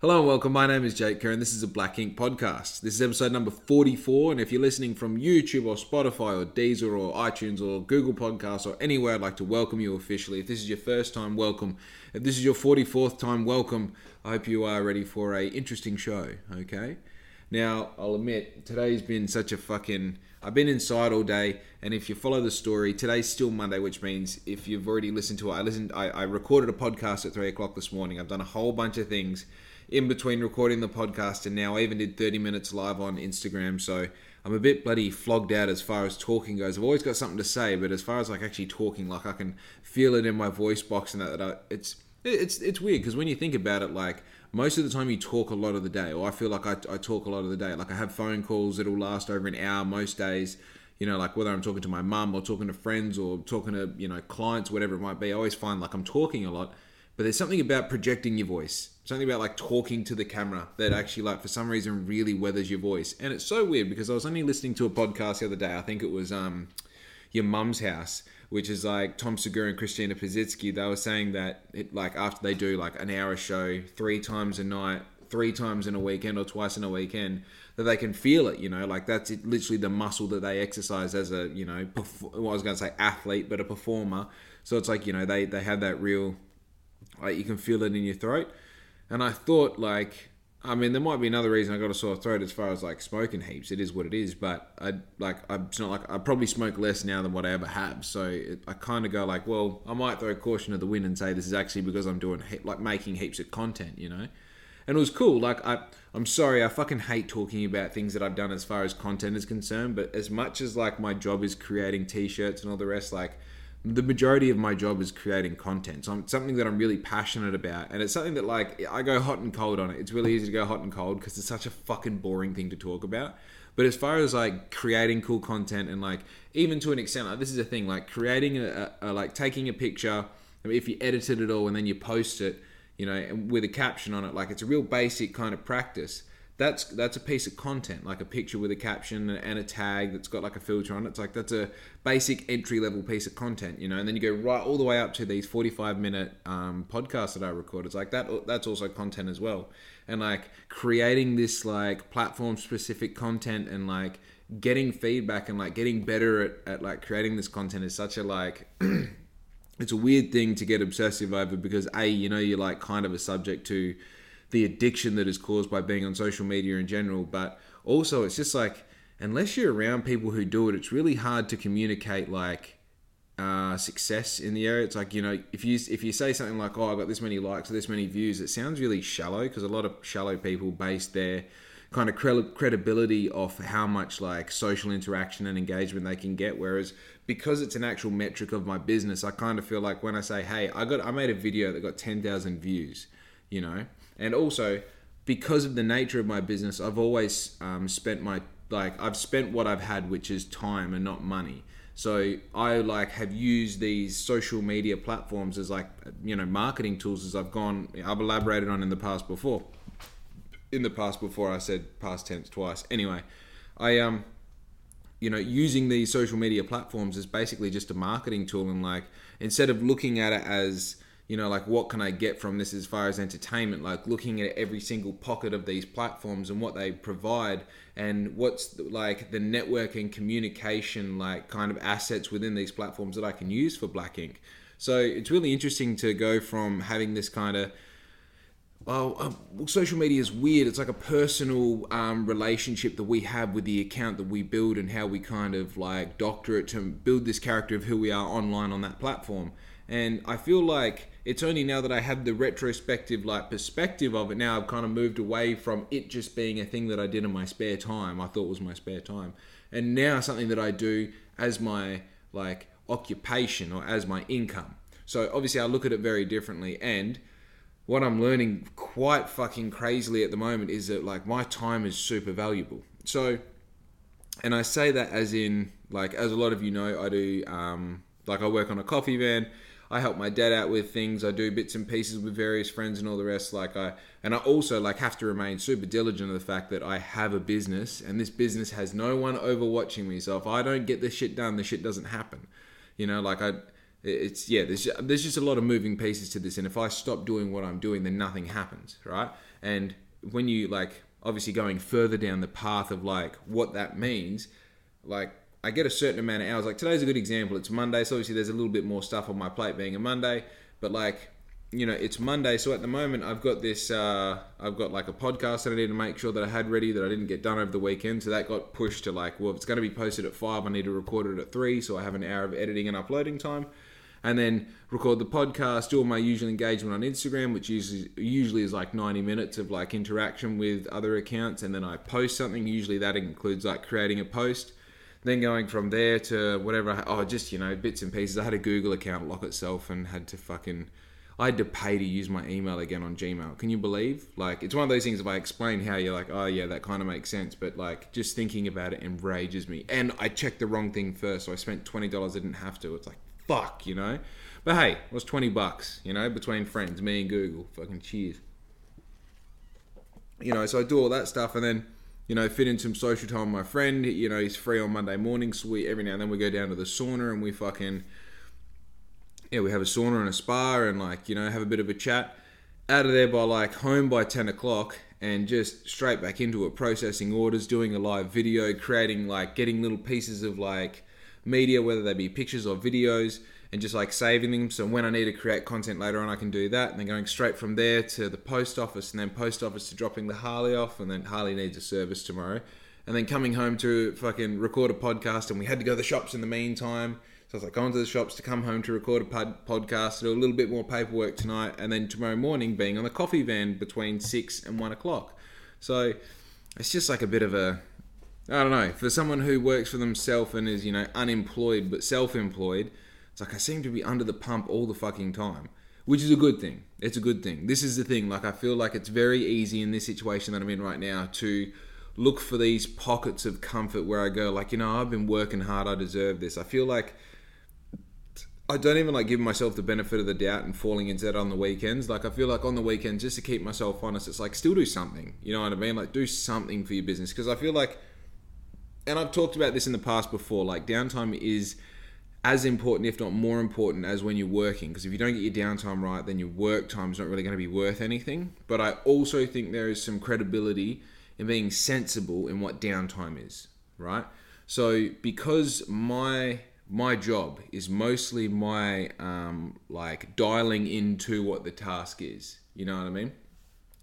Hello and welcome. My name is Jake Kerr, and this is a Black Ink podcast. This is episode number 44. And if you're listening from YouTube or Spotify or Deezer or iTunes or Google Podcasts or anywhere, I'd like to welcome you officially. If this is your first time, welcome. If this is your 44th time, welcome. I hope you are ready for a interesting show, okay? Now, I'll admit, today's been such a fucking. I've been inside all day, and if you follow the story, today's still Monday, which means if you've already listened to it, I listened. I, I recorded a podcast at three o'clock this morning. I've done a whole bunch of things in between recording the podcast and now I even did 30 minutes live on Instagram. So I'm a bit bloody flogged out as far as talking goes. I've always got something to say, but as far as like actually talking, like I can feel it in my voice box and that, that I, it's it's it's weird because when you think about it, like most of the time you talk a lot of the day, or I feel like I, I talk a lot of the day. Like I have phone calls that'll last over an hour most days. You know, like whether I'm talking to my mum or talking to friends or talking to you know clients, whatever it might be. I always find like I'm talking a lot, but there's something about projecting your voice something about like talking to the camera that actually like for some reason really weathers your voice. And it's so weird because i was only listening to a podcast the other day. I think it was um your mum's house which is like tom segura and christina pazsitzky. They were saying that it like after they do like an hour show three times a night three times in a weekend or twice in a weekend that they can feel it you know? Like that's it, literally the muscle that they exercise as a you know perf- well, i was going to say athlete but a performer. So it's like you know they they have that real like you can feel it in your throat and I thought, like, I mean, there might be another reason I got a sore throat as far as like smoking heaps. It is what it is, but I like I, it's not like I probably smoke less now than what I ever have. So it, I kind of go like, well, I might throw caution to the wind and say this is actually because I'm doing like making heaps of content, you know. And it was cool. Like I, I'm sorry, I fucking hate talking about things that I've done as far as content is concerned. But as much as like my job is creating t-shirts and all the rest, like the majority of my job is creating content. So it's something that I'm really passionate about, and it's something that like I go hot and cold on it. It's really easy to go hot and cold because it's such a fucking boring thing to talk about. But as far as like creating cool content and like even to an extent, like this is a thing like creating a, a, a like taking a picture. I mean, if you edited it all and then you post it, you know, with a caption on it, like it's a real basic kind of practice that's that's a piece of content like a picture with a caption and a tag that's got like a filter on it. It's like that's a basic entry level piece of content you know? And then you go right all the way up to these 45 minute um, podcasts that i record. It's like that that's also content as well. And like creating this like platform specific content and like getting feedback and like getting better at, at like creating this content is such a like it's a weird thing to get obsessive over because a you know you're like kind of a subject to the addiction that is caused by being on social media in general. But also, it's just like, unless you're around people who do it, it's really hard to communicate like uh, success in the area. It's like you know, if you if you say something like, "Oh, I got this many likes or this many views," it sounds really shallow because a lot of shallow people base their kind of credibility off how much like social interaction and engagement they can get. Whereas because it's an actual metric of my business, I kind of feel like when I say, "Hey, I got I made a video that got ten thousand views," you know, and also because of the nature of my business, I've always um, spent my like I've spent what I've had, which is time and not money. So I like have used these social media platforms as like you know marketing tools as I've gone. I've elaborated on in the past before. In the past before I said past tense twice. Anyway, I um you know using these social media platforms is basically just a marketing tool and like instead of looking at it as you know, like what can I get from this as far as entertainment? Like looking at every single pocket of these platforms and what they provide, and what's like the network and communication, like kind of assets within these platforms that I can use for Black Ink. So it's really interesting to go from having this kind of well, um, social media is weird. It's like a personal um, relationship that we have with the account that we build and how we kind of like doctor it to build this character of who we are online on that platform. And I feel like it's only now that I have the retrospective like perspective of it now I've kind of moved away from it just being a thing that I did in my spare time I thought was my spare time. And now something that I do as my like occupation or as my income. So obviously I look at it very differently and what I'm learning quite fucking crazily at the moment is that like my time is super valuable. So and I say that as in like as a lot of you know I do um like I work on a coffee van I help my dad out with things. I do bits and pieces with various friends and all the rest. Like I, and I also like have to remain super diligent of the fact that I have a business, and this business has no one overwatching me. So if I don't get this shit done, the shit doesn't happen. You know, like I, it's yeah. There's there's just a lot of moving pieces to this, and if I stop doing what I'm doing, then nothing happens, right? And when you like obviously going further down the path of like what that means, like I get a certain amount of hours. Like today's a good example. It's Monday, so obviously there's a little bit more stuff on my plate being a Monday. But like, you know, it's Monday, so at the moment I've got this. Uh, I've got like a podcast that I need to make sure that I had ready that I didn't get done over the weekend. So that got pushed to like, well, if it's going to be posted at five, I need to record it at three, so I have an hour of editing and uploading time. And then record the podcast, do all my usual engagement on Instagram, which usually usually is like 90 minutes of like interaction with other accounts, and then I post something. Usually that includes like creating a post then going from there to whatever, oh, just you know, bits and pieces. I had a Google account lock itself and had to fucking, I had to pay to use my email again on Gmail. Can you believe? Like, it's one of those things. If I explain how you're like, oh yeah, that kind of makes sense, but like, just thinking about it enrages me. And I checked the wrong thing first, so I spent twenty dollars. I didn't have to. It's like, fuck, you know. But hey, it was twenty bucks, you know, between friends, me and Google. Fucking cheers. You know, so I do all that stuff, and then you know, fit in some social time with my friend. You know, he's free on Monday morning, so we every now and then we go down to the sauna and we fucking yeah, we have a sauna and a spa and like you know have a bit of a chat. Out of there by like home by ten o'clock and just straight back into it, processing orders, doing a live video, creating like getting little pieces of like media, whether they be pictures or videos and just like saving them. So when I need to create content later on, I can do that. And then going straight from there to the post office, and then post office to dropping the Harley off, and then Harley needs a service tomorrow. And then coming home to fucking record a podcast, and we had to go to the shops in the meantime. So I was like going to the shops to come home to record a pod- podcast, do a little bit more paperwork tonight, and then tomorrow morning being on the coffee van between six and one o'clock. So it's just like a bit of a I don't know. For someone who works for themselves and is, you know, unemployed but self employed, it's like I seem to be under the pump all the fucking time, which is a good thing. It's a good thing. This is the thing. Like I feel like it's very easy in this situation that I'm in right now to look for these pockets of comfort where I go like, you know, I've been working hard. I deserve this. I feel like I don't even like give myself the benefit of the doubt and falling into that on the weekends. Like I feel like on the weekends, just to keep myself honest, it's like still do something. You know what I mean? Like do something for your business because I feel like, and I've talked about this in the past before. Like downtime is as important, if not more important, as when you're working. Because if you don't get your downtime right, then your work time is not really going to be worth anything. But I also think there is some credibility in being sensible in what downtime is, right? So because my my job is mostly my um, like dialing into what the task is. You know what I mean?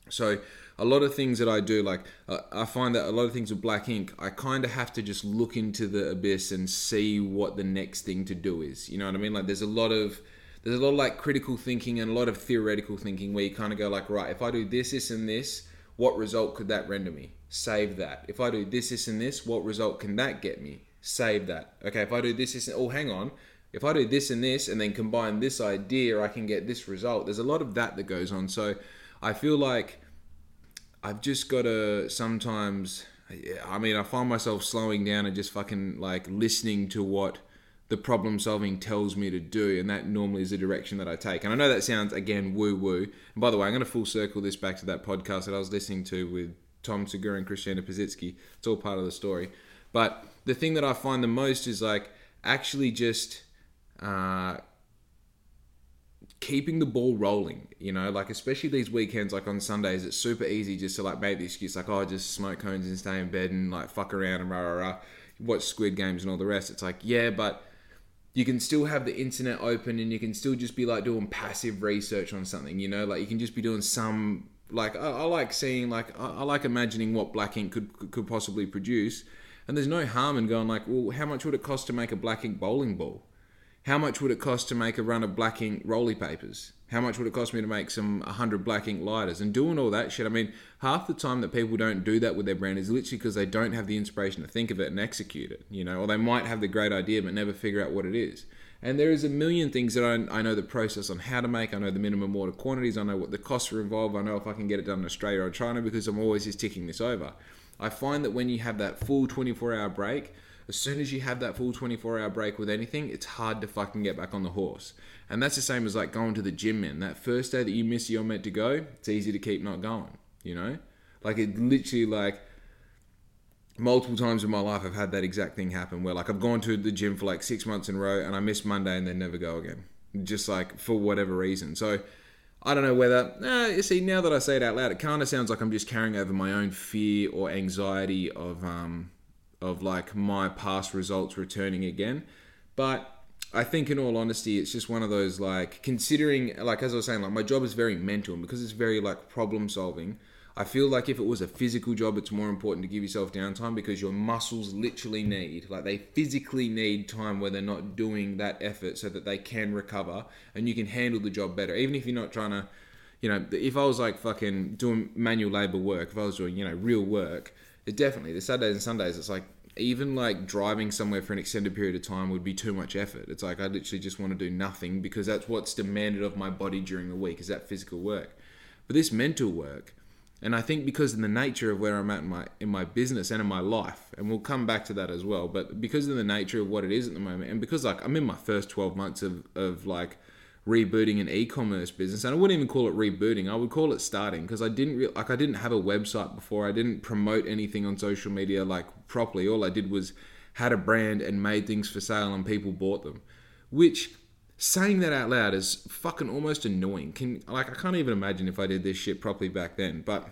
So a lot of things that I do, like uh, I find that a lot of things with black ink, I kind of have to just look into the abyss and see what the next thing to do is. You know what I mean? Like there's a lot of there's a lot of like critical thinking and a lot of theoretical thinking where you kind of go like, right, if I do this, this, and this, what result could that render me? Save that. If I do this, this, and this, what result can that get me? Save that. Okay, if I do this, this, oh, hang on. If I do this and this and then combine this idea, I can get this result. There's a lot of that that goes on. So I feel like I've just got to sometimes. I mean, I find myself slowing down and just fucking like listening to what the problem solving tells me to do, and that normally is the direction that I take. And I know that sounds again woo woo. And by the way, I'm going to full circle this back to that podcast that I was listening to with Tom Segura and Christiana Pazsitzky. It's all part of the story. But the thing that I find the most is like actually just uh, keeping the ball rolling, you know, like especially these weekends, like on Sundays, it's super easy just to like make the excuse, like, oh, just smoke cones and stay in bed and like fuck around and rah rah rah, watch Squid Games and all the rest. It's like, yeah, but you can still have the internet open and you can still just be like doing passive research on something, you know, like you can just be doing some, like, I, I like seeing, like, I, I like imagining what Black Ink could, could possibly produce. And there's no harm in going like, well, how much would it cost to make a Black Ink bowling ball? How much would it cost to make a run of black ink rolly papers? How much would it cost me to make some 100 black ink lighters? And doing all that shit, I mean, half the time that people don't do that with their brand is literally because they don't have the inspiration to think of it and execute it, you know, or they might have the great idea but never figure out what it is. And there is a million things that I, I know the process on how to make. I know the minimum order quantities. I know what the costs are involved. I know if I can get it done in Australia or China because I'm always just ticking this over. I find that when you have that full 24 hour break, as soon as you have that full 24 hour break with anything, it's hard to fucking get back on the horse. And that's the same as like going to the gym, man. That first day that you miss you're meant to go, it's easy to keep not going, you know? Like it literally like multiple times in my life I've had that exact thing happen where like I've gone to the gym for like six months in a row and I miss Monday and then never go again. just like for whatever reason. So I don't know whether, you see, now that I say it out loud, it kind of sounds like I'm just carrying over my own fear or anxiety of, um, of like my past results returning again. But I think, in all honesty, it's just one of those like considering, like as I was saying, like my job is very mental, and because it's very like problem solving. I feel like if it was a physical job, it's more important to give yourself downtime because your muscles literally need, like they physically need time where they're not doing that effort so that they can recover and you can handle the job better. Even if you're not trying to, you know, if I was like fucking doing manual labor work, if I was doing, you know, real work, it definitely, the Saturdays and Sundays, it's like even like driving somewhere for an extended period of time would be too much effort. It's like I literally just want to do nothing because that's what's demanded of my body during the week is that physical work. But this mental work, and I think because in the nature of where I'm at in my in my business and in my life, and we'll come back to that as well. But because of the nature of what it is at the moment, and because like I'm in my first 12 months of of like rebooting an e-commerce business and i wouldn't even call it rebooting i would call it starting because i didn't re- like i didn't have a website before i didn't promote anything on social media like properly all i did was had a brand and made things for sale and people bought them which saying that out loud is fucking almost annoying can like i can't even imagine if i did this shit properly back then but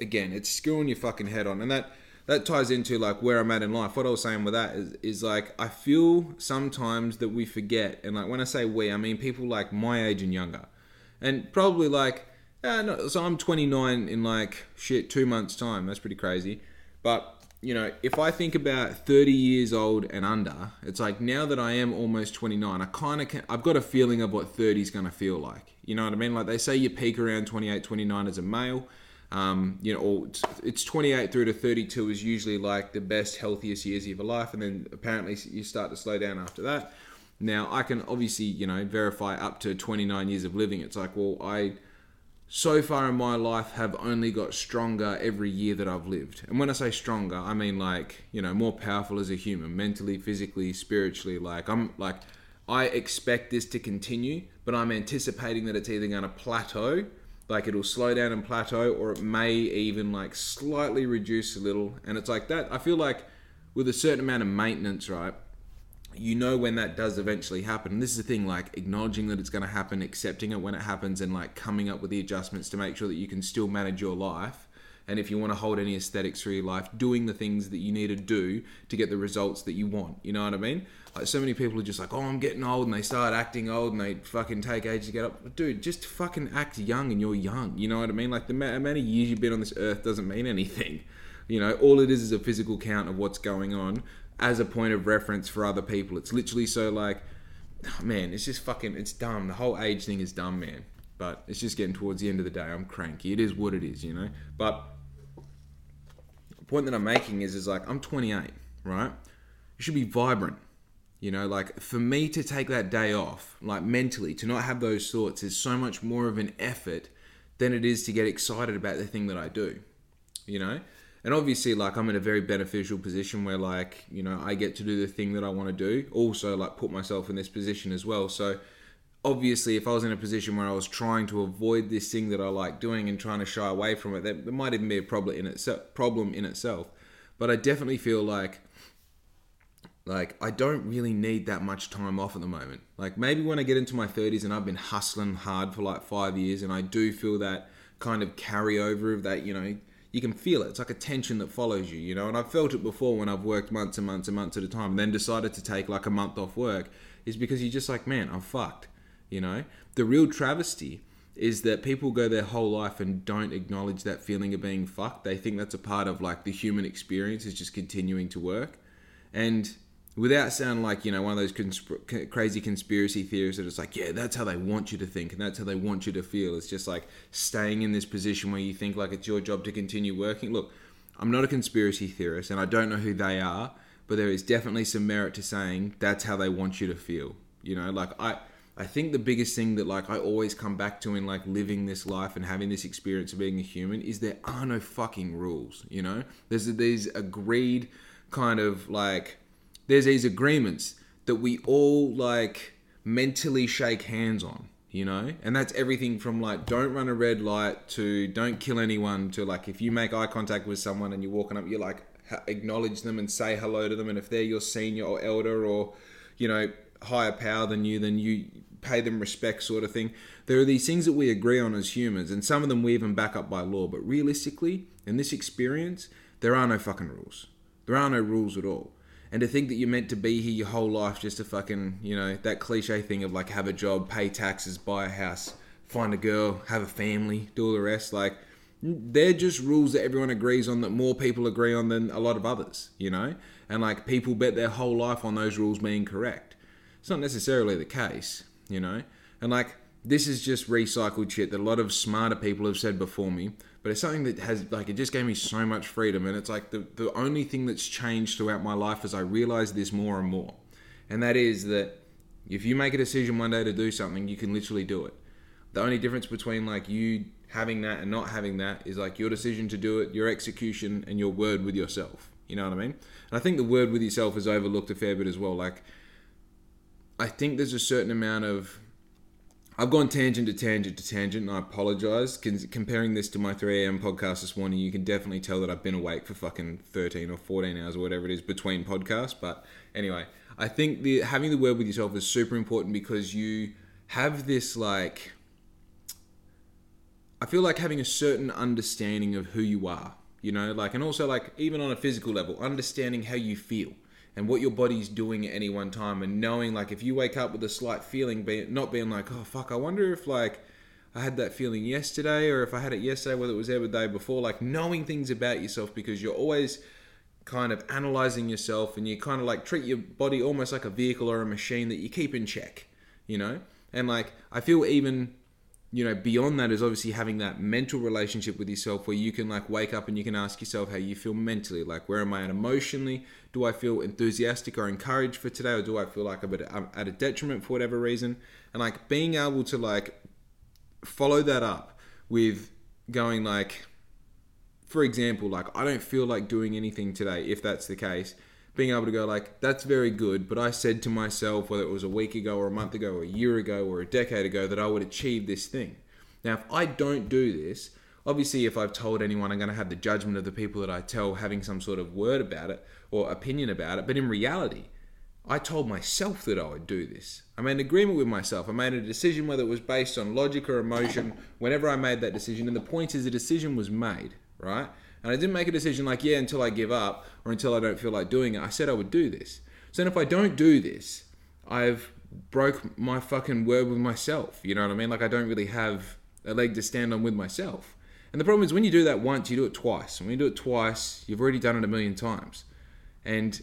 again it's screwing your fucking head on and that that ties into like where I'm at in life. What I was saying with that is, is like I feel sometimes that we forget, and like when I say we, I mean people like my age and younger, and probably like, uh, no, so I'm 29 in like shit two months time. That's pretty crazy, but you know, if I think about 30 years old and under, it's like now that I am almost 29, I kind of I've got a feeling of what 30 is going to feel like. You know what I mean? Like they say you peak around 28, 29 as a male. Um, you know, it's 28 through to 32 is usually like the best, healthiest years of your life, and then apparently you start to slow down after that. Now, I can obviously, you know, verify up to 29 years of living. It's like, well, I so far in my life have only got stronger every year that I've lived. And when I say stronger, I mean like, you know, more powerful as a human, mentally, physically, spiritually. Like, I'm like, I expect this to continue, but I'm anticipating that it's either going to plateau like it'll slow down and plateau or it may even like slightly reduce a little. And it's like that i feel like with a certain amount of maintenance right you know when that does eventually happen. And this is the thing like acknowledging that it's going to happen accepting it when it happens and like coming up with the adjustments to make sure that you can still manage your life and if you want to hold any aesthetics through your life doing the things that you need to do to get the results that you want you know what i mean like so many people are just like, oh, I'm getting old, and they start acting old, and they fucking take ages to get up. Dude, just fucking act young, and you're young. You know what I mean? Like the amount of years you've been on this earth doesn't mean anything. You know, all it is is a physical count of what's going on as a point of reference for other people. It's literally so like, oh, man, it's just fucking, it's dumb. The whole age thing is dumb, man. But it's just getting towards the end of the day. I'm cranky. It is what it is, you know. But point that I'm making is, is like I'm 28, right? You should be vibrant you know, like for me to take that day off, like mentally, to not have those thoughts is so much more of an effort than it is to get excited about the thing that I do, you know? And obviously, like, I'm in a very beneficial position where, like, you know, I get to do the thing that I want to do. Also, like, put myself in this position as well. So, obviously, if I was in a position where I was trying to avoid this thing that I like doing and trying to shy away from it, that, that might even be a problem in itself. Problem in itself. But I definitely feel like like, I don't really need that much time off at the moment. Like, maybe when I get into my 30s and I've been hustling hard for like five years and I do feel that kind of carryover of that, you know, you can feel it. It's like a tension that follows you, you know. And I've felt it before when I've worked months and months and months at a time, and then decided to take like a month off work, is because you're just like, man, I'm fucked, you know. The real travesty is that people go their whole life and don't acknowledge that feeling of being fucked. They think that's a part of like the human experience is just continuing to work, and without sounding like you know one of those consp- crazy conspiracy theorists that it's like yeah that's how they want you to think and that's how they want you to feel it's just like staying in this position where you think like it's your job to continue working look i'm not a conspiracy theorist and i don't know who they are but there is definitely some merit to saying that's how they want you to feel you know like i I think the biggest thing that like I always come back to in like living this life and having this experience of being a human is there are no fucking rules, you know? There's these agreed kind of like there's these agreements that we all like mentally shake hands on you know and that's everything from like don't run a red light to don't kill anyone to like if you make eye contact with someone and you're walking up you're like acknowledge them and say hello to them and if they're your senior or elder or you know higher power than you then you pay them respect, sort of thing. There are these things that we agree on as humans, and some of them we even back up by law. But realistically, in this experience, there are no fucking rules. There are no rules at all. And to think that you're meant to be here your whole life just to fucking, you know, that cliche thing of like have a job, pay taxes, buy a house, find a girl, have a family, do all the rest, like they're just rules that everyone agrees on that more people agree on than a lot of others, you know? And like people bet their whole life on those rules being correct. It's not necessarily the case, you know? And like this is just recycled shit that a lot of smarter people have said before me but it's something that has like it just gave me so much freedom and it's like the, the only thing that's changed throughout my life as i realize this more and more. And that is that if you make a decision one day to do something you can literally do it. The only difference between like you having that and not having that is like your decision to do it your execution and your word with yourself. You know what i mean? And i think the word with yourself is overlooked a fair bit as well. Like i think there's a certain amount of I've gone tangent to tangent to tangent, and I apologize. comparing this to my 3 a.m. podcast this morning, you can definitely tell that I've been awake for fucking 13 or 14 hours or whatever it is between podcasts. But anyway, I think the having the word with yourself is super important because you have this like. I feel like having a certain understanding of who you are, you know, like, and also like even on a physical level, understanding how you feel and what your body's doing at any one time and knowing like if you wake up with a slight feeling being not being like oh fuck i wonder if like i had that feeling yesterday or if i had it yesterday whether it was ever the day before like knowing things about yourself because you're always kind of analyzing yourself and you kind of like treat your body almost like a vehicle or a machine that you keep in check you know? And like i feel even you know beyond that is obviously having that mental relationship with yourself where you can like wake up and you can ask yourself how you feel mentally. Like where am i at emotionally? Do i feel enthusiastic or encouraged for today? Or do i feel like i'm at a detriment for whatever reason? And like being able to like follow that up with going like for example like i don't feel like doing anything today if that's the case being able to go like that's very good but i said to myself whether it was a week ago or a month ago or a year ago or a decade ago that i would achieve this thing. Now if i don't do this obviously if i've told anyone i'm going to have the judgment of the people that i tell having some sort of word about it or opinion about it. But in reality i told myself that i would do this. I made an agreement with myself. I made a decision whether it was based on logic or emotion whenever i made that decision. And the point is the decision was made right and I didn't make a decision like, yeah, until I give up or until I don't feel like doing it. I said I would do this. So then if I don't do this, I've broke my fucking word with myself. You know what I mean? Like I don't really have a leg to stand on with myself. And the problem is when you do that once, you do it twice. And when you do it twice, you've already done it a million times. And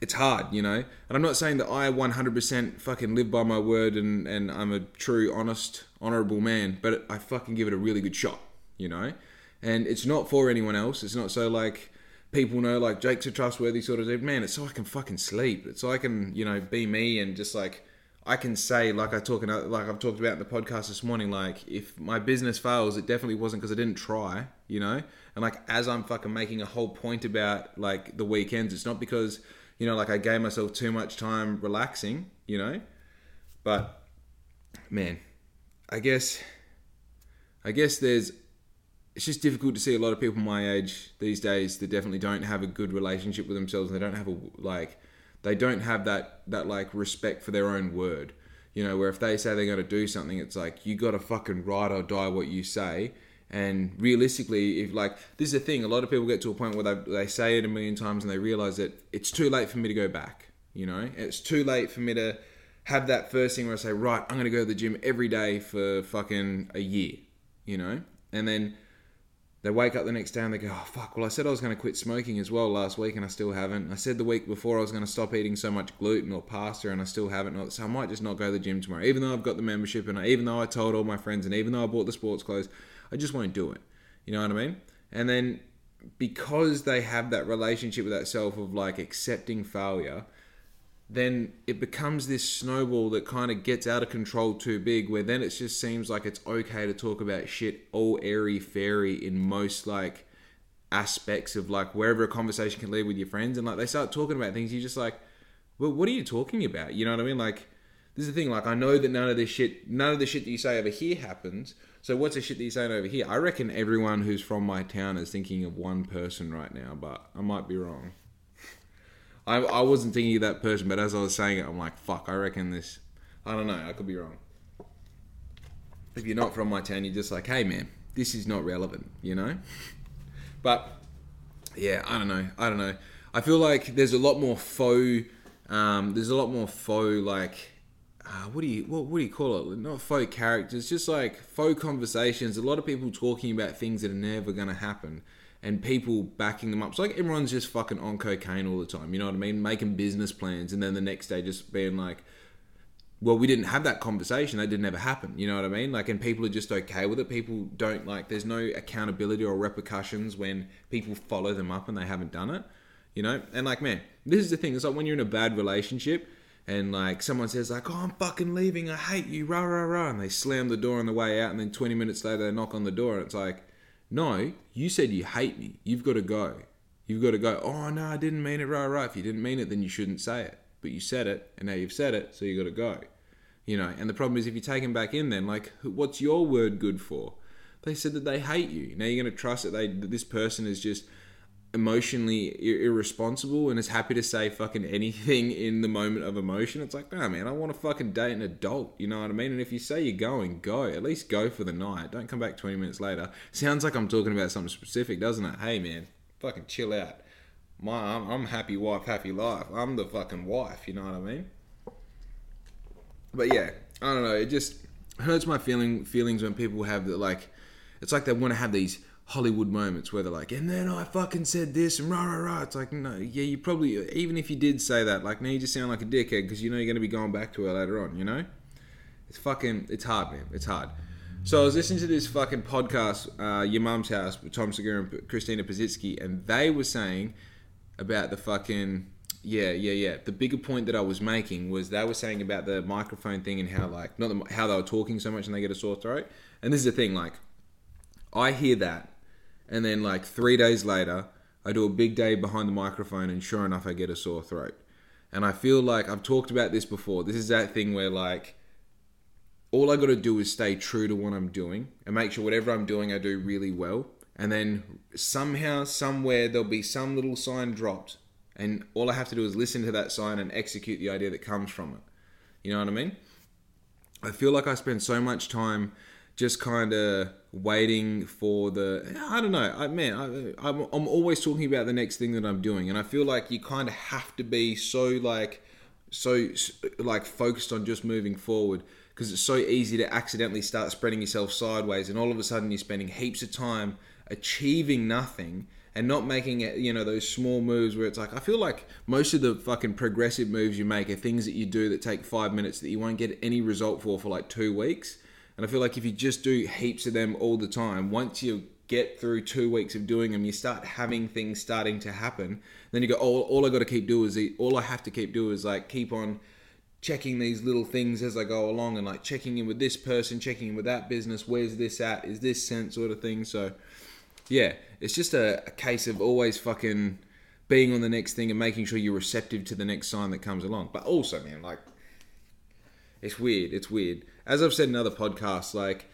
it's hard, you know? And I'm not saying that I 100% fucking live by my word and, and I'm a true, honest, honorable man, but I fucking give it a really good shot, you know? And it's not for anyone else. It's not so like people know like Jake's a trustworthy sort of dude. Man, it's so I can fucking sleep. It's so I can you know be me and just like I can say like I talk like I've talked about in the podcast this morning. Like if my business fails, it definitely wasn't because I didn't try. You know, and like as I'm fucking making a whole point about like the weekends, it's not because you know like I gave myself too much time relaxing. You know, but man, I guess I guess there's it's just difficult to see a lot of people my age these days that definitely don't have a good relationship with themselves. And they don't have a like they don't have that that like respect for their own word. You know where if they say they're going to do something it's like you got to fucking ride or die what you say. And realistically if like this is the thing a lot of people get to a point where they, they say it a million times and they realize that it's too late for me to go back you know? It's too late for me to have that first thing where i say right i'm going to go to the gym every day for fucking a year you know? And then they wake up the next day and they go, oh, fuck, well, I said I was going to quit smoking as well last week and I still haven't. I said the week before I was going to stop eating so much gluten or pasta and I still haven't. So I might just not go to the gym tomorrow. Even though I've got the membership and I, even though I told all my friends and even though I bought the sports clothes, I just won't do it. You know what I mean? And then because they have that relationship with that self of like accepting failure, then it becomes this snowball that kind of gets out of control too big where then it just seems like it's okay to talk about shit all airy fairy in most like aspects of like wherever a conversation can lead with your friends and like they start talking about things you're just like well what are you talking about? You know what i mean? Like this is the thing like i know that none of this shit none of the shit that you say over here happens so what's the shit that you're saying over here? I reckon everyone who's from my town is thinking of one person right now but i might be wrong I, I wasn't thinking of that person, but as I was saying it, I'm like, fuck, I reckon this I don't know. I could be wrong. If you're not from my town, you're just like, hey man, this is not relevant, you know. But yeah, I don't know. I don't know. I feel like there's a lot more faux. Um, there's a lot more faux like. Uh, what do you what, what do you call it? Not faux characters, just like faux conversations. A lot of people talking about things that are never going to happen, and people backing them up. It's like everyone's just fucking on cocaine all the time. You know what I mean? Making business plans, and then the next day just being like, well, we didn't have that conversation. That didn't ever happen. You know what I mean? Like, and people are just okay with it. People don't like. There's no accountability or repercussions when people follow them up and they haven't done it. You know, and like, man, this is the thing. It's like when you're in a bad relationship and like someone says like, "Oh, I'm fucking leaving. I hate you." Rah rah rah, and they slam the door on the way out, and then 20 minutes later they knock on the door, and it's like, "No, you said you hate me. You've got to go. You've got to go." Oh no, I didn't mean it. right, right. If you didn't mean it, then you shouldn't say it. But you said it, and now you've said it, so you got to go you know and the problem is if you take them back in then like what's your word good for they said that they hate you now you're going to trust that they that this person is just emotionally irresponsible and is happy to say fucking anything in the moment of emotion it's like nah man i want to fucking date an adult you know what i mean? And if you say you're going go. At least go for the night. Don't come back 20 minutes later. Sounds like i'm talking about something specific doesn't it? Hey man fucking chill out. My i'm, I'm happy wife happy life. I'm the fucking wife you know what i mean? But yeah, I don't know. It just hurts my feeling feelings when people have that like, it's like they want to have these Hollywood moments where they're like, and then I fucking said this and rah rah rah. It's like, no, yeah, you probably even if you did say that, like, now you just sound like a dickhead because you know you're going to be going back to her later on. You know, it's fucking, it's hard, man. It's hard. So I was listening to this fucking podcast, uh, Your Mum's House, with Tom Segura and Christina Pazsitzky, and they were saying about the fucking yeah, yeah, yeah. The bigger point that I was making was they were saying about the microphone thing and how like not the, how they were talking so much and they get a sore throat. And this is the thing, like I hear that, and then like three days later, I do a big day behind the microphone, and sure enough, I get a sore throat. And I feel like I've talked about this before. This is that thing where like all I got to do is stay true to what I'm doing and make sure whatever I'm doing I do really well. And then somehow, somewhere, there'll be some little sign dropped and all I have to do is listen to that sign and execute the idea that comes from it. You know what I mean? I feel like I spend so much time just kind of waiting for the I don't know I man I, I'm, I'm always talking about the next thing that I'm doing and I feel like you kind of have to be so like so like focused on just moving forward because it's so easy to accidentally start spreading yourself sideways and all of a sudden you're spending heaps of time achieving nothing and not making it, you know, those small moves where it's like, I feel like most of the fucking progressive moves you make are things that you do that take five minutes that you won't get any result for for like two weeks. And I feel like if you just do heaps of them all the time, once you get through two weeks of doing them, you start having things starting to happen. Then you go, oh, all I got to keep do is eat. all I have to keep do is like keep on checking these little things as I go along and like checking in with this person, checking in with that business. Where's this at? Is this sent sort of thing? So yeah, it's just a, a case of always fucking being on the next thing and making sure you're receptive to the next sign that comes along. But also, man, like, it's weird. It's weird. As I've said in other podcasts, like,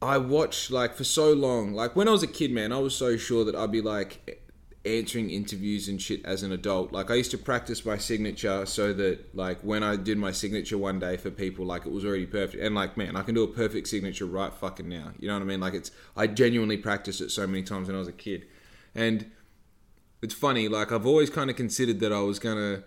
I watched, like, for so long, like, when I was a kid, man, I was so sure that I'd be, like, answering interviews and shit as an adult. Like I used to practice my signature so that like when I did my signature one day for people, like it was already perfect. And like man, I can do a perfect signature right fucking now. You know what I mean? Like it's I genuinely practiced it so many times when I was a kid. And it's funny, like I've always kind of considered that I was gonna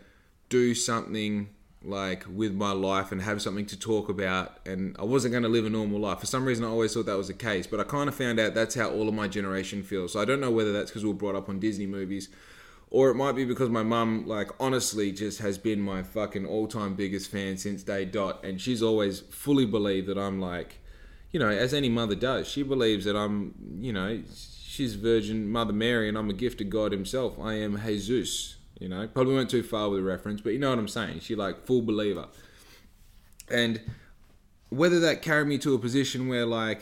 do something like with my life and have something to talk about and I wasn't going to live a normal life. For some reason I always thought that was the case, but I kind of found out that's how all of my generation feels. So I don't know whether that's because we were brought up on Disney movies or it might be because my mum like honestly just has been my fucking all-time biggest fan since day dot and she's always fully believed that I'm like you know, as any mother does. She believes that I'm, you know, she's Virgin Mother Mary and I'm a gift of God himself. I am Jesus you know, probably went too far with the reference, but you know what I'm saying. She like full believer, and whether that carried me to a position where like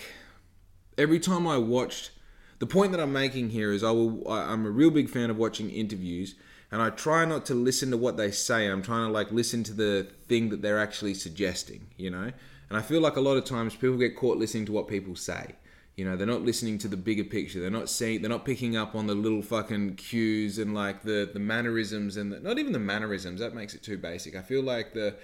every time I watched, the point that I'm making here is I will. I'm a real big fan of watching interviews, and I try not to listen to what they say. I'm trying to like listen to the thing that they're actually suggesting. You know, and I feel like a lot of times people get caught listening to what people say. You know, they're not listening to the bigger picture. They're not seeing. They're not picking up on the little fucking cues and like the the mannerisms and the, not even the mannerisms. That makes it too basic. I feel like the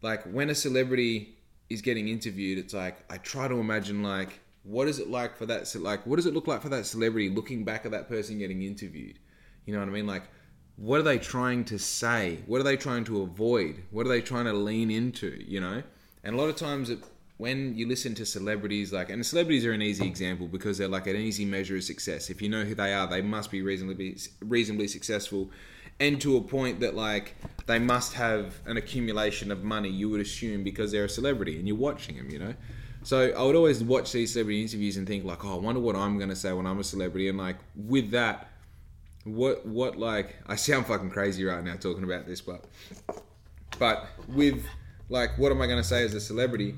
like when a celebrity is getting interviewed, it's like I try to imagine like what is it like for that like what does it look like for that celebrity looking back at that person getting interviewed? You know what I mean? Like what are they trying to say? What are they trying to avoid? What are they trying to lean into? You know? And a lot of times it, when you listen to celebrities like and celebrities are an easy example because they're like an easy measure of success. If you know who they are they must be reasonably reasonably successful. And to a point that like they must have an accumulation of money you would assume because they're a celebrity and you're watching them you know? So i would always watch these celebrity interviews and think like oh i wonder what i'm going to say when i'm a celebrity. And like with that what what like i sound fucking crazy right now talking about this but but with like what am i going to say as a celebrity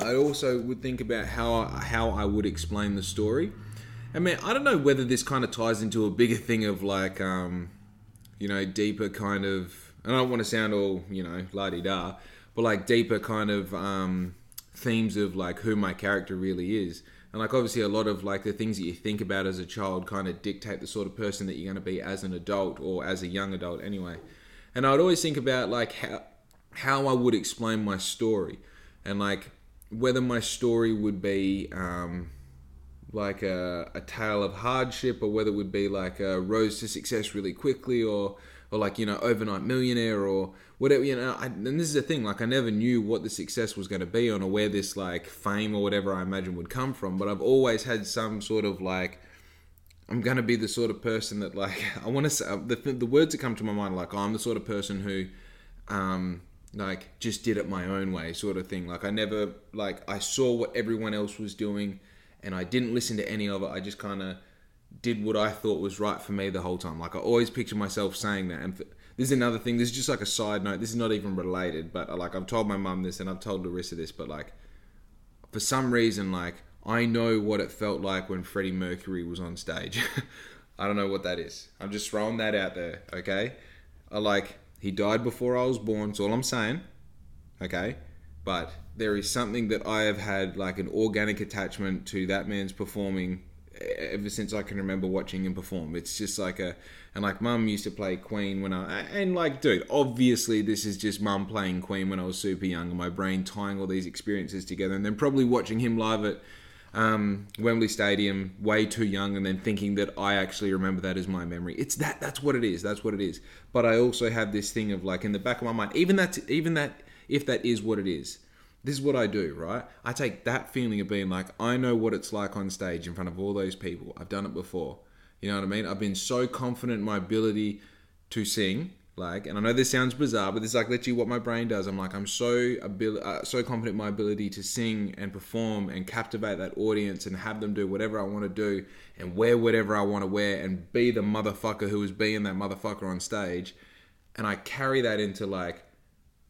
I also would think about how how I would explain the story. I mean, I don't know whether this kind of ties into a bigger thing of like, um, you know, deeper kind of. I don't want to sound all you know la di da, but like deeper kind of um, themes of like who my character really is. And like obviously a lot of like the things that you think about as a child kind of dictate the sort of person that you're going to be as an adult or as a young adult anyway. And I'd always think about like how how I would explain my story and like whether my story would be um, like a, a tale of hardship or whether it would be like a rose to success really quickly or or like you know overnight millionaire or whatever you know I, and this is the thing like i never knew what the success was going to be on or where this like fame or whatever i imagine would come from but i've always had some sort of like i'm going to be the sort of person that like i want to say the, the words that come to my mind like oh, i'm the sort of person who um like just did it my own way sort of thing. Like i never like i saw what everyone else was doing and i didn't listen to any of it. I just kind of did what i thought was right for me the whole time. Like i always picture myself saying that. And this is another thing this is just like a side note this is not even related but uh, like i've told my mum this and i've told larissa this but like for some reason like i know what it felt like when freddie mercury was on stage. I don't know what that is. I'm just throwing that out there okay? I like he died before I was born, that's all I'm saying. Okay? But there is something that I have had like an organic attachment to that man's performing ever since I can remember watching him perform. It's just like a and like mum used to play Queen when I and like dude, obviously this is just mum playing Queen when I was super young and my brain tying all these experiences together and then probably watching him live at um, Wembley Stadium way too young and then thinking that I actually remember that as my memory. It's that that's what it is. That's what it is. But I also have this thing of like in the back of my mind, even that even that if that is what it is, this is what I do, right? I take that feeling of being like I know what it's like on stage in front of all those people. I've done it before. You know what I mean? I've been so confident in my ability to sing like, and I know this sounds bizarre, but this is like literally what my brain does. I'm like, I'm so abil- uh, so confident my ability to sing and perform and captivate that audience and have them do whatever I want to do and wear whatever I want to wear and be the motherfucker who is being that motherfucker on stage. And I carry that into like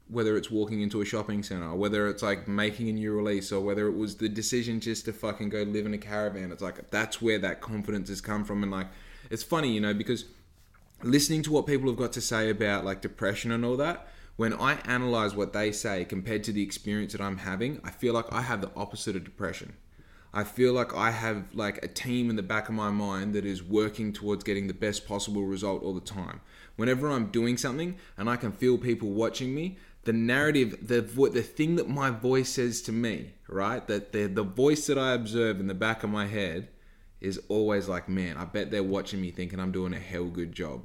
whether it's walking into a shopping center, whether it's like making a new release, or whether it was the decision just to fucking go live in a caravan. It's like that's where that confidence has come from. And like, it's funny, you know, because listening to what people have got to say about like depression and all that, when I analyze what they say compared to the experience that I'm having, I feel like I have the opposite of depression. I feel like I have like a team in the back of my mind that is working towards getting the best possible result all the time. Whenever I'm doing something and I can feel people watching me, the narrative, the the thing that my voice says to me, right? That the the voice that I observe in the back of my head is always like, man, I bet they're watching me thinking I'm doing a hell good job,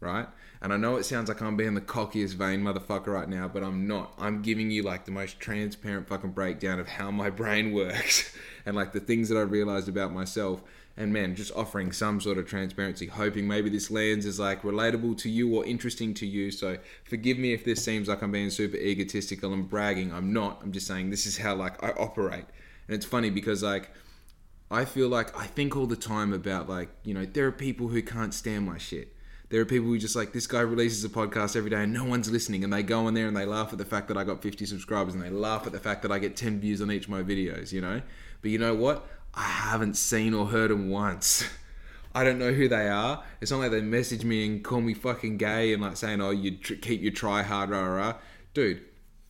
right? And I know it sounds like I'm being the cockiest vain motherfucker right now, but I'm not. I'm giving you like the most transparent fucking breakdown of how my brain works and like the things that I realized about myself. And man, just offering some sort of transparency, hoping maybe this lands is like relatable to you or interesting to you. So forgive me if this seems like I'm being super egotistical and bragging. I'm not. I'm just saying this is how like I operate. And it's funny because like I feel like I think all the time about like, you know, there are people who can't stand my shit. There are people who just like this guy releases a podcast every day and no one's listening and they go in there and they laugh at the fact that I got 50 subscribers and they laugh at the fact that I get 10 views on each of my videos, you know? But you know what? I haven't seen or heard them once. I don't know who they are. It's not like they message me and call me fucking gay and like saying, "Oh, you tr- keep your try hard, rah, rah, rah." Dude,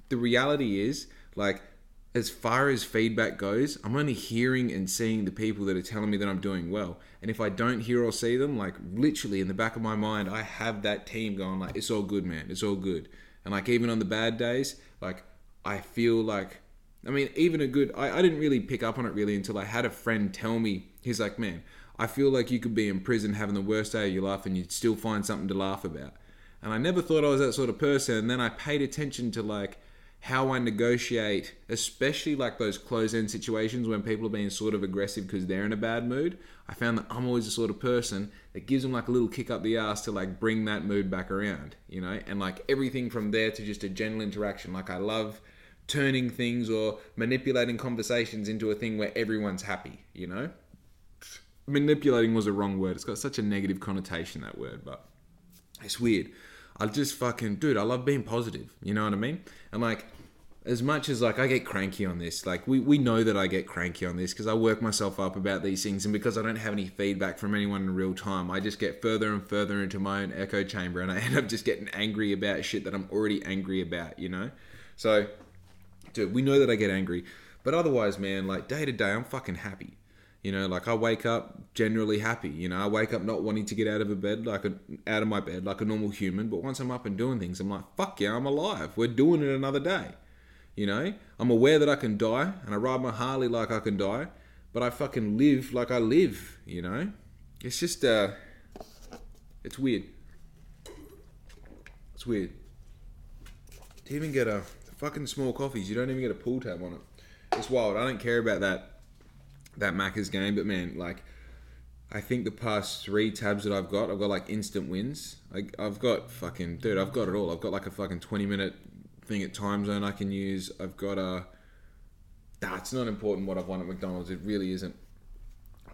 the reality is like as far as feedback goes, I'm only hearing and seeing the people that are telling me that I'm doing well. And if I don't hear or see them, like literally in the back of my mind, I have that team going like, "It's all good, man. It's all good." And like even on the bad days, like I feel like I mean, even a good I, I didn't really pick up on it really until I had a friend tell me, he's like, Man, I feel like you could be in prison having the worst day of your life and you'd still find something to laugh about. And I never thought I was that sort of person. And then I paid attention to like how I negotiate, especially like those close end situations when people are being sort of aggressive because they're in a bad mood. I found that I'm always the sort of person that gives them like a little kick up the ass to like bring that mood back around, you know? And like everything from there to just a general interaction. Like I love turning things or manipulating conversations into a thing where everyone's happy, you know? Manipulating was a wrong word. It's got such a negative connotation, that word, but it's weird. I just fucking, dude, I love being positive. You know what I mean? And like, as much as like I get cranky on this, like we, we know that I get cranky on this because I work myself up about these things and because I don't have any feedback from anyone in real time, I just get further and further into my own echo chamber and I end up just getting angry about shit that I'm already angry about, you know? So, dude, we know that I get angry, but otherwise, man, like day to day, I'm fucking happy. You know, like I wake up generally happy. You know, I wake up not wanting to get out of a bed like a, out of my bed like a normal human, but once I'm up and doing things, I'm like, fuck yeah, I'm alive. We're doing it another day. You know, I'm aware that I can die, and I ride my Harley like I can die, but I fucking live like I live. You know, it's just uh, it's weird. It's weird. To even get a fucking small coffees, you don't even get a pull tab on it. It's wild. I don't care about that that Macca's game, but man, like I think the past three tabs that I've got, I've got like instant wins. Like I've got fucking dude, I've got it all. I've got like a fucking twenty minute thing at Timezone I can use. I've got a. Nah, it's not important what I've won at McDonald's. It really isn't.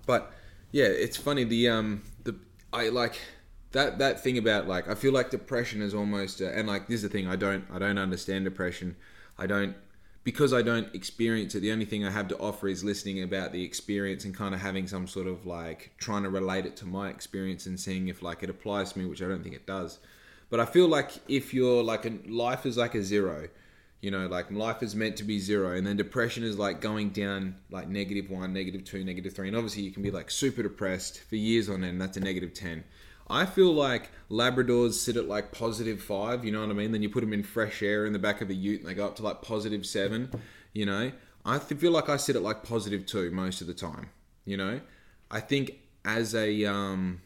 But yeah, it's funny. The um the I like that that thing about like I feel like depression is almost uh, and like this is the thing I don't I don't understand depression. I don't because I don't experience it, the only thing I have to offer is listening about the experience and kind of having some sort of like trying to relate it to my experience and seeing if like it applies to me, which I don't think it does. But I feel like if you're like a life is like a zero, you know, like life is meant to be zero, and then depression is like going down like negative one, negative two, negative three, and obviously you can be like super depressed for years on end. That's a negative ten. I feel like Labradors sit at like positive five, you know what I mean? Then you put them in fresh air in the back of a ute and they go up to like positive seven, you know? I feel like I sit at like positive two most of the time, you know? I think as a, um,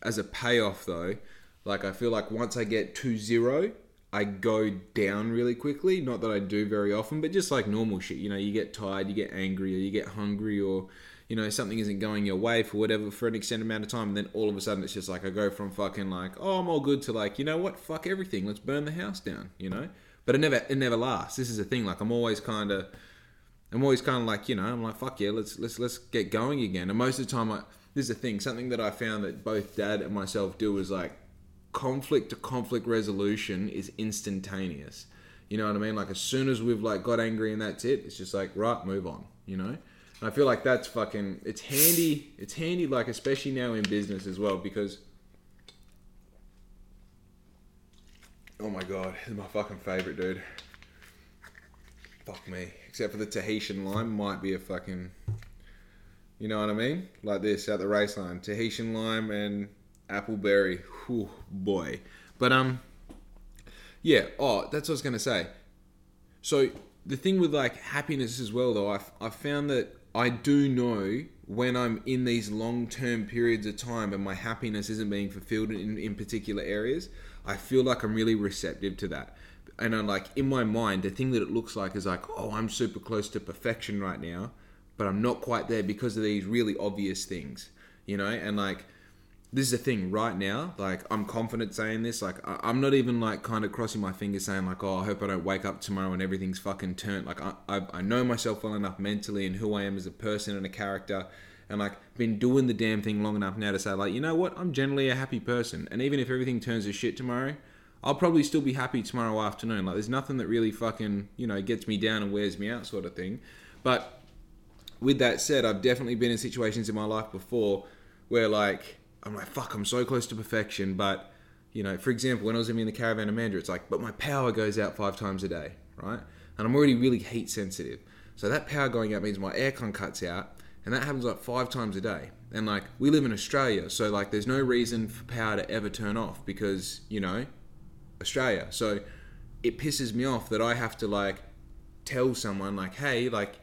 as a payoff though, like I feel like once I get to zero, I go down really quickly. Not that I do very often, but just like normal shit. You know, you get tired, you get angry, or you get hungry, or you know something isn't going your way for whatever for an extended amount of time and then all of a sudden it's just like i go from fucking like oh i'm all good to like you know what? Fuck everything. Let's burn the house down you know? But it never it never lasts. This is the thing. Like i'm always kind of i'm always kind of like you know i'm like fuck yeah let's let's let's get going again. And most of the time I, this is the thing. Something that i found that both dad and myself do is like conflict to conflict resolution is instantaneous you know what i mean like as soon as we've like got angry and that's it it's just like right move on you know I feel like that's fucking. It's handy. It's handy, like especially now in business as well, because. Oh my god, this is my fucking favorite, dude. Fuck me. Except for the Tahitian lime, might be a fucking. You know what I mean? Like this at the race line, Tahitian lime and appleberry. Whew, boy. But um, yeah. Oh, that's what I was gonna say. So the thing with like happiness as well, though, I've I've found that I do know when I'm in these long term periods of time and my happiness isn't being fulfilled in, in particular areas, I feel like I'm really receptive to that. And I'm like, in my mind, the thing that it looks like is like, oh, I'm super close to perfection right now, but I'm not quite there because of these really obvious things, you know? And like, this is the thing right now like i'm confident saying this like I, am not even like kind of crossing my fingers saying like oh i hope i don't wake up tomorrow and everything's fucking turned. Like I, I, I know myself well enough mentally and who i am as a person and a character and like been doing the damn thing long enough now to say like you know what? I'm generally a happy person. And even if everything turns to shit tomorrow i'll probably still be happy tomorrow afternoon. Like there's nothing that really fucking you know gets me down and wears me out sort of thing. But with that said i've definitely been in situations in my life before where like I'm like, fuck, I'm so close to perfection. But, you know, for example, when I was living in the caravan of Mandurah, it's like, but my power goes out five times a day, right? And I'm already really heat sensitive. So that power going out means my aircon cuts out, and that happens like five times a day. And like, we live in Australia, so like, there's no reason for power to ever turn off because, you know, Australia. So it pisses me off that I have to like tell someone like, hey, like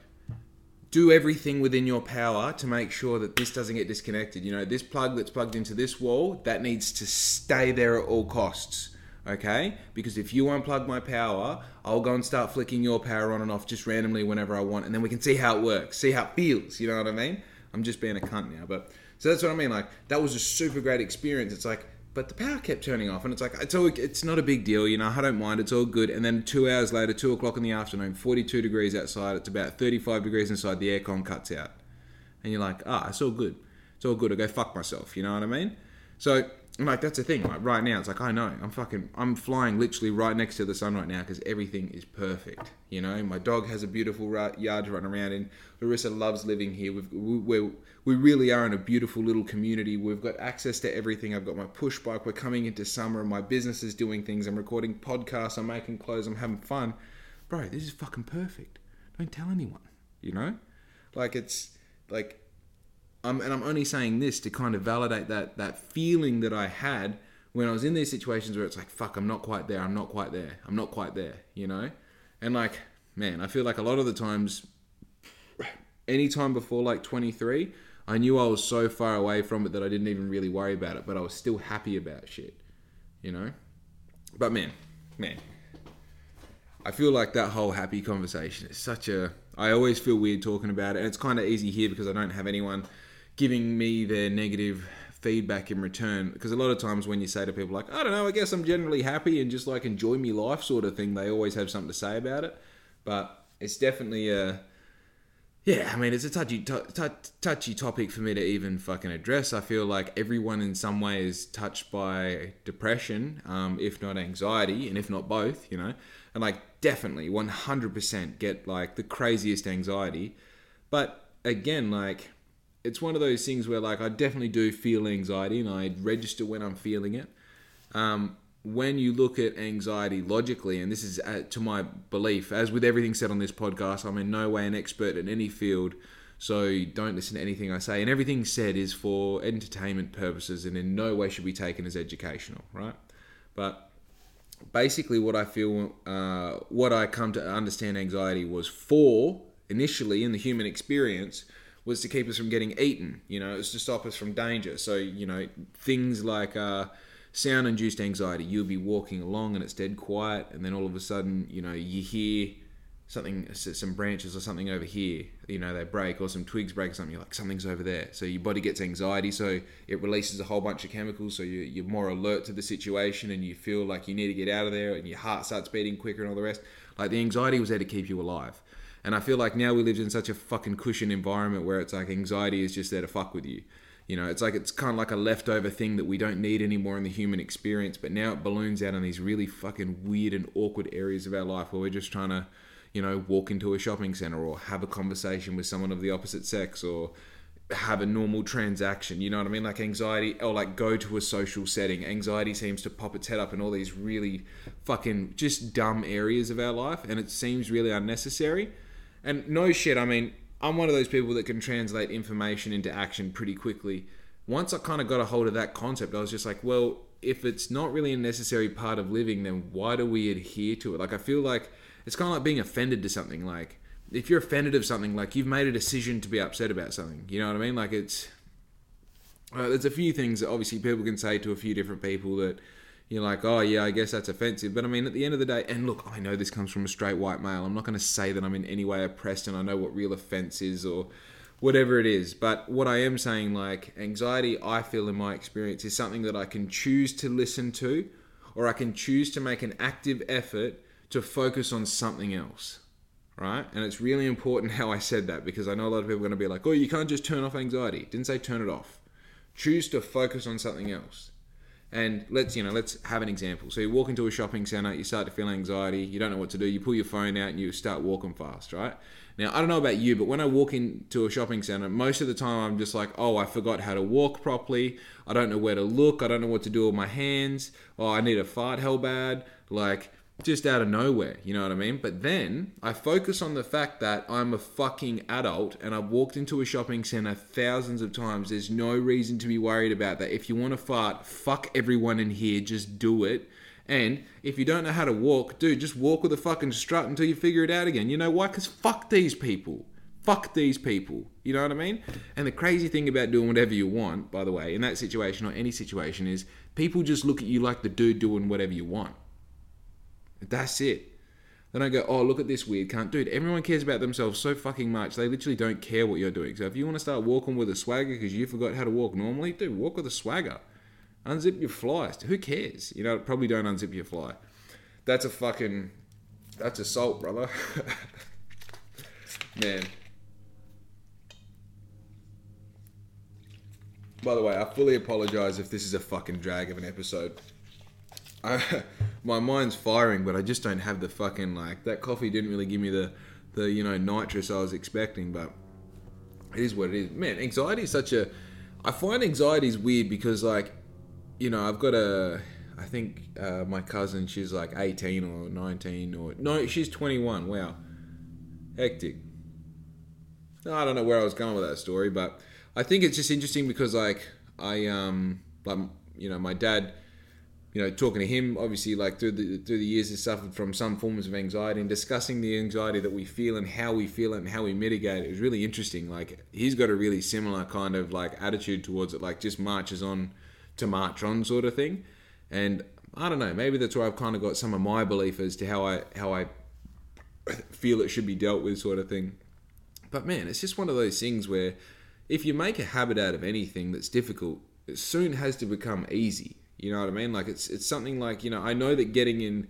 do everything within your power to make sure that this doesn't get disconnected. You know, this plug that's plugged into this wall, that needs to stay there at all costs. Okay? Because if you unplug my power, I'll go and start flicking your power on and off just randomly whenever I want, and then we can see how it works, see how it feels. You know what I mean? I'm just being a cunt now, but so that's what I mean. Like that was a super great experience. It's like but the power kept turning off, and it's like it's all it's not a big deal, you know. I don't mind; it's all good. And then two hours later, two o'clock in the afternoon, forty-two degrees outside. It's about thirty-five degrees inside. The aircon cuts out, and you're like, ah, it's all good. It's all good. I go fuck myself. You know what I mean? So like that's the thing. Like right now, it's like I know I'm fucking I'm flying literally right next to the sun right now because everything is perfect. You know, my dog has a beautiful yard to run around in. Larissa loves living here. We've, we're we really are in a beautiful little community. We've got access to everything. I've got my push bike. We're coming into summer. My business is doing things. I'm recording podcasts. I'm making clothes. I'm having fun. Bro, this is fucking perfect. Don't tell anyone. You know, like it's like um, and I'm only saying this to kind of validate that that feeling that I had when I was in these situations where it's like, fuck, I'm not quite there. I'm not quite there. I'm not quite there. You know, and like, man, I feel like a lot of the times, any time before like 23, I knew I was so far away from it that I didn't even really worry about it, but I was still happy about shit. You know, but man, man, I feel like that whole happy conversation is such a. I always feel weird talking about it, and it's kind of easy here because I don't have anyone giving me their negative feedback in return. Because a lot of times when you say to people like, I don't know, I guess I'm generally happy and just like enjoy me life sort of thing, they always have something to say about it. But it's definitely a yeah, I mean, it's a touchy, t- t- touchy topic for me to even fucking address. I feel like everyone in some way is touched by depression, um, if not anxiety, and if not both, you know. And like, definitely, 100% get like the craziest anxiety. But again, like, it's one of those things where like I definitely do feel anxiety and I register when I'm feeling it. Um, when you look at anxiety logically, and this is uh, to my belief, as with everything said on this podcast, I'm in no way an expert in any field, so don't listen to anything I say. And everything said is for entertainment purposes, and in no way should be taken as educational, right? But basically, what I feel, uh, what I come to understand anxiety was for initially in the human experience was to keep us from getting eaten. You know, it's to stop us from danger. So you know, things like uh, sound-induced anxiety. You'll be walking along and it's dead quiet, and then all of a sudden, you know, you hear something, some branches or something over here. You know, they break or some twigs break or something. You're like, something's over there. So your body gets anxiety, so it releases a whole bunch of chemicals. So you, you're more alert to the situation, and you feel like you need to get out of there, and your heart starts beating quicker, and all the rest. Like the anxiety was there to keep you alive. And I feel like now we live in such a fucking cushion environment where it's like anxiety is just there to fuck with you. You know, it's like it's kind of like a leftover thing that we don't need anymore in the human experience, but now it balloons out in these really fucking weird and awkward areas of our life where we're just trying to, you know, walk into a shopping center or have a conversation with someone of the opposite sex or have a normal transaction. You know what I mean? Like anxiety, or like go to a social setting. Anxiety seems to pop its head up in all these really fucking just dumb areas of our life, and it seems really unnecessary. And no shit, I mean, I'm one of those people that can translate information into action pretty quickly. Once I kind of got a hold of that concept, I was just like, well, if it's not really a necessary part of living, then why do we adhere to it? Like, I feel like it's kind of like being offended to something. Like, if you're offended of something, like you've made a decision to be upset about something. You know what I mean? Like, it's uh, there's a few things that obviously people can say to a few different people that you're like, oh yeah, I guess that's offensive. But I mean, at the end of the day, and look, I know this comes from a straight white male. I'm not going to say that I'm in any way oppressed and I know what real offense is or whatever it is. But what I am saying, like, anxiety, I feel in my experience, is something that I can choose to listen to or I can choose to make an active effort to focus on something else. Right? And it's really important how I said that because I know a lot of people are going to be like, oh, you can't just turn off anxiety. Didn't say turn it off. Choose to focus on something else. And let's you know, let's have an example. So you walk into a shopping center, you start to feel anxiety, you don't know what to do. You pull your phone out and you start walking fast, right? Now I don't know about you, but when I walk into a shopping center, most of the time I'm just like, oh, I forgot how to walk properly. I don't know where to look. I don't know what to do with my hands. Oh, I need a fart hell bad. Like just out of nowhere, you know what I mean? But then I focus on the fact that I'm a fucking adult and I've walked into a shopping center thousands of times. There's no reason to be worried about that. If you want to fart, fuck everyone in here, just do it. And if you don't know how to walk, dude, just walk with a fucking strut until you figure it out again. You know why? Because fuck these people. Fuck these people. You know what I mean? And the crazy thing about doing whatever you want, by the way, in that situation or any situation, is people just look at you like the dude doing whatever you want. That's it. Then I go, oh, look at this weird cunt. Dude, everyone cares about themselves so fucking much. They literally don't care what you're doing. So if you want to start walking with a swagger because you forgot how to walk normally, dude, walk with a swagger. Unzip your fly. Who cares? You know, probably don't unzip your fly. That's a fucking. That's assault, brother. Man. By the way, I fully apologize if this is a fucking drag of an episode. I, my mind's firing, but I just don't have the fucking like that coffee didn't really give me the the you know nitrous I was expecting, but it is what it is. Man, anxiety is such a I find anxiety is weird because like you know, I've got a. I think uh, my cousin, she's like 18 or 19 or no, she's 21. Wow, hectic. I don't know where I was going with that story, but I think it's just interesting because like I um like you know my dad, you know talking to him obviously like through the through the years has suffered from some forms of anxiety and discussing the anxiety that we feel and how we feel it and how we mitigate it was really interesting. Like he's got a really similar kind of like attitude towards it, like just marches on to march on sort of thing. And I don't know, maybe that's where I've kind of got some of my belief as to how I how I feel it should be dealt with sort of thing. But man, it's just one of those things where if you make a habit out of anything that's difficult, it soon has to become easy. You know what I mean? Like it's it's something like, you know, I know that getting in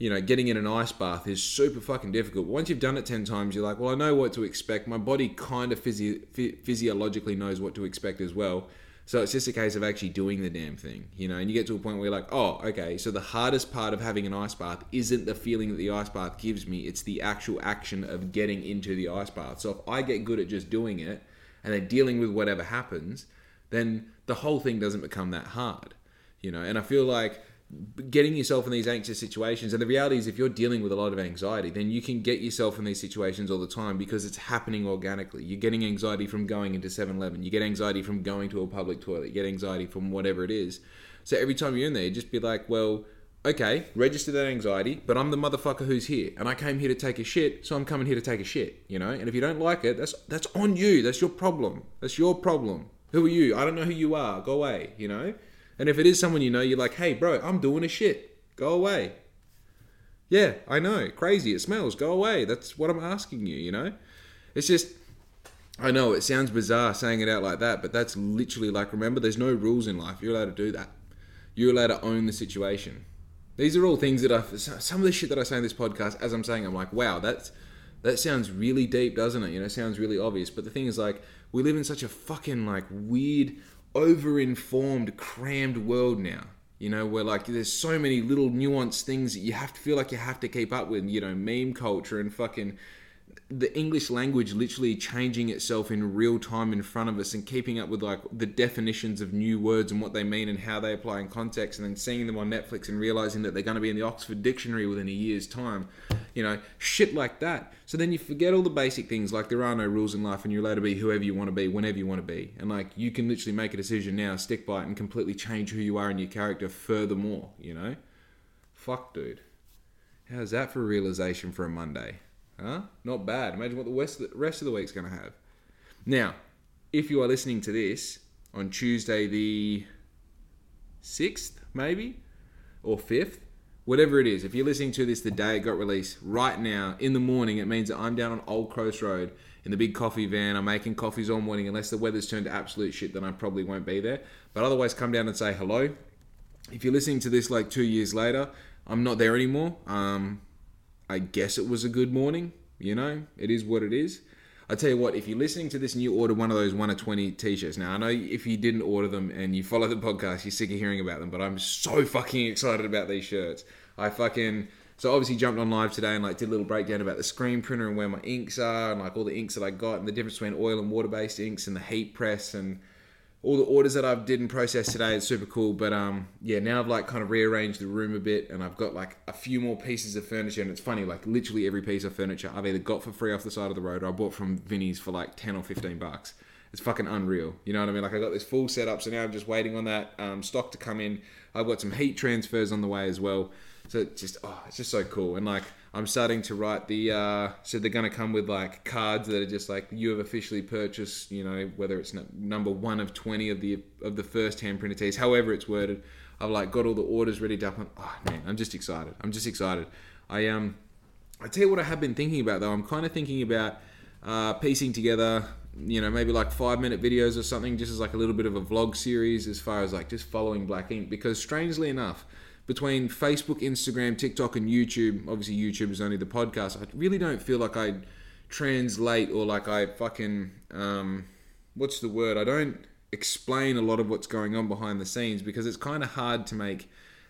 you know, getting in an ice bath is super fucking difficult. Once you've done it 10 times, you're like, well, I know what to expect. My body kind of physio- physiologically knows what to expect as well. So it's just a case of actually doing the damn thing, you know, and you get to a point where you're like, oh, okay, so the hardest part of having an ice bath isn't the feeling that the ice bath gives me, it's the actual action of getting into the ice bath. So if I get good at just doing it and then dealing with whatever happens, then the whole thing doesn't become that hard, you know, and I feel like getting yourself in these anxious situations and the reality is if you're dealing with a lot of anxiety then you can get yourself in these situations all the time because it's happening organically. You're getting anxiety from going into 7-eleven you get anxiety from going to a public toilet. You get anxiety from whatever it is. So every time you're in there just be like well okay register that anxiety but i'm the motherfucker who's here and i came here to take a shit so i'm coming here to take a shit you know? And if you don't like it that's that's on you. That's your problem. That's your problem. Who are you? I don't know who you are. Go away you know and if it is someone you know, you're like, hey, bro, I'm doing a shit. Go away. Yeah, I know. Crazy. It smells. Go away. That's what I'm asking you, you know? It's just, I know it sounds bizarre saying it out like that, but that's literally like, remember, there's no rules in life. You're allowed to do that. You're allowed to own the situation. These are all things that I, some of the shit that I say in this podcast, as I'm saying, I'm like, wow, that's, that sounds really deep, doesn't it? You know, sounds really obvious. But the thing is, like, we live in such a fucking, like, weird, over-informed, crammed world now. You know, where like there's so many little nuanced things that you have to feel like you have to keep up with. You know, meme culture and fucking the English language literally changing itself in real time in front of us and keeping up with like the definitions of new words and what they mean and how they apply in context and then seeing them on Netflix and realizing that they're going to be in the Oxford Dictionary within a year's time. You know, shit like that. So then you forget all the basic things like there are no rules in life and you're allowed to be whoever you want to be whenever you want to be. And like you can literally make a decision now, stick by it and completely change who you are and your character furthermore, you know? Fuck, dude. How's that for realization for a Monday? Huh? Not bad. Imagine what the rest of the, week's going to have. Now, if you are listening to this on Tuesday the 6th, maybe, or 5th, whatever it is, if you're listening to this the day it got released, right now, in the morning, it means that I'm down on Old Coast Road in the big coffee van. I'm making coffees all morning. Unless the weather's turned to absolute shit, then I probably won't be there. But otherwise, come down and say hello. If you're listening to this like two years later, I'm not there anymore. Um, I guess it was a good morning. You know, it is what it is. I tell you what, if you're listening to this and you order one of those one of twenty t-shirts, now I know if you didn't order them and you follow the podcast, you're sick of hearing about them, but I'm so fucking excited about these shirts. I fucking so obviously jumped on live today and like did a little breakdown about the screen printer and where my inks are and like all the inks that I got and the difference between oil and water based inks and the heat press and all the orders that I've did and processed today. It's super cool. But um, yeah, now I've like kind of rearranged the room a bit, and I've got like a few more pieces of furniture. And it's funny, like literally every piece of furniture I've either got for free off the side of the road, or I bought from Vinnie's for like ten or fifteen bucks. it's fucking unreal. You know what I mean? Like I got this full setup, so now I'm just waiting on that um, stock to come in. I've got some heat transfers on the way as well. So it's just oh, it's just so cool. And like I'm starting to write the uh, so they're gonna come with like cards that are just like you have officially purchased. You know whether it's number one of twenty of the of the first hand printed tees, however it's worded. I've like got all the orders ready to up. Oh man, I'm just excited. I'm just excited. I um I tell you what I have been thinking about though. I'm kind of thinking about uh, piecing together you know maybe like five minute videos or something just as like a little bit of a vlog series as far as like just following black ink because strangely enough between facebook instagram tiktok and youtube obviously youtube is only the podcast i really don't feel like i translate or like i fucking um, what's the word i don't explain a lot of what's going on behind the scenes because it's kind of hard to make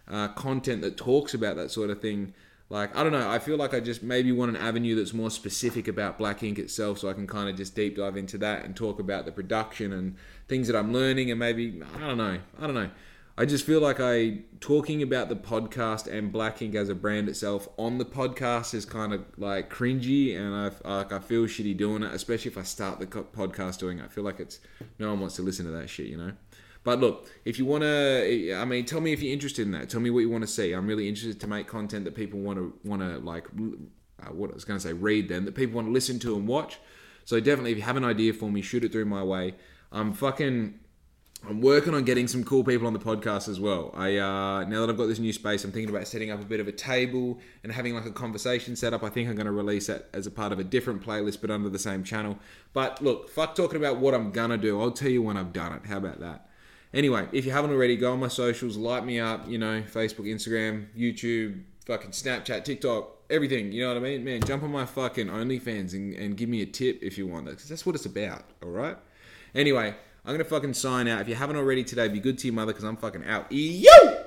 uh, content that talks about that sort of thing like I don't know. I feel like I just maybe want an avenue that's more specific about Black Ink itself, so I can kind of just deep dive into that and talk about the production and things that I'm learning, and maybe I don't know. I don't know. I just feel like I talking about the podcast and Black Ink as a brand itself on the podcast is kind of like cringy, and I like I feel shitty doing it, especially if I start the podcast doing it. I feel like it's no one wants to listen to that shit, you know. But look, if you want to, I mean, tell me if you're interested in that. Tell me what you want to see. I'm really interested to make content that people want to want to like. Uh, what I was going to say, read them that people want to listen to and watch. So definitely, if you have an idea for me, shoot it through my way. I'm fucking. I'm working on getting some cool people on the podcast as well. I uh, now that I've got this new space, I'm thinking about setting up a bit of a table and having like a conversation set up. I think I'm going to release that as a part of a different playlist, but under the same channel. But look, fuck talking about what I'm gonna do. I'll tell you when I've done it. How about that? Anyway, if you haven't already, go on my socials, light me up, you know, Facebook, Instagram, YouTube, fucking Snapchat, TikTok, everything. You know what I mean? Man, jump on my fucking OnlyFans and, and give me a tip if you want that, because that's what it's about, all right? Anyway, I'm to fucking sign out. If you haven't already today, be good to your mother, because I'm fucking out. Yo!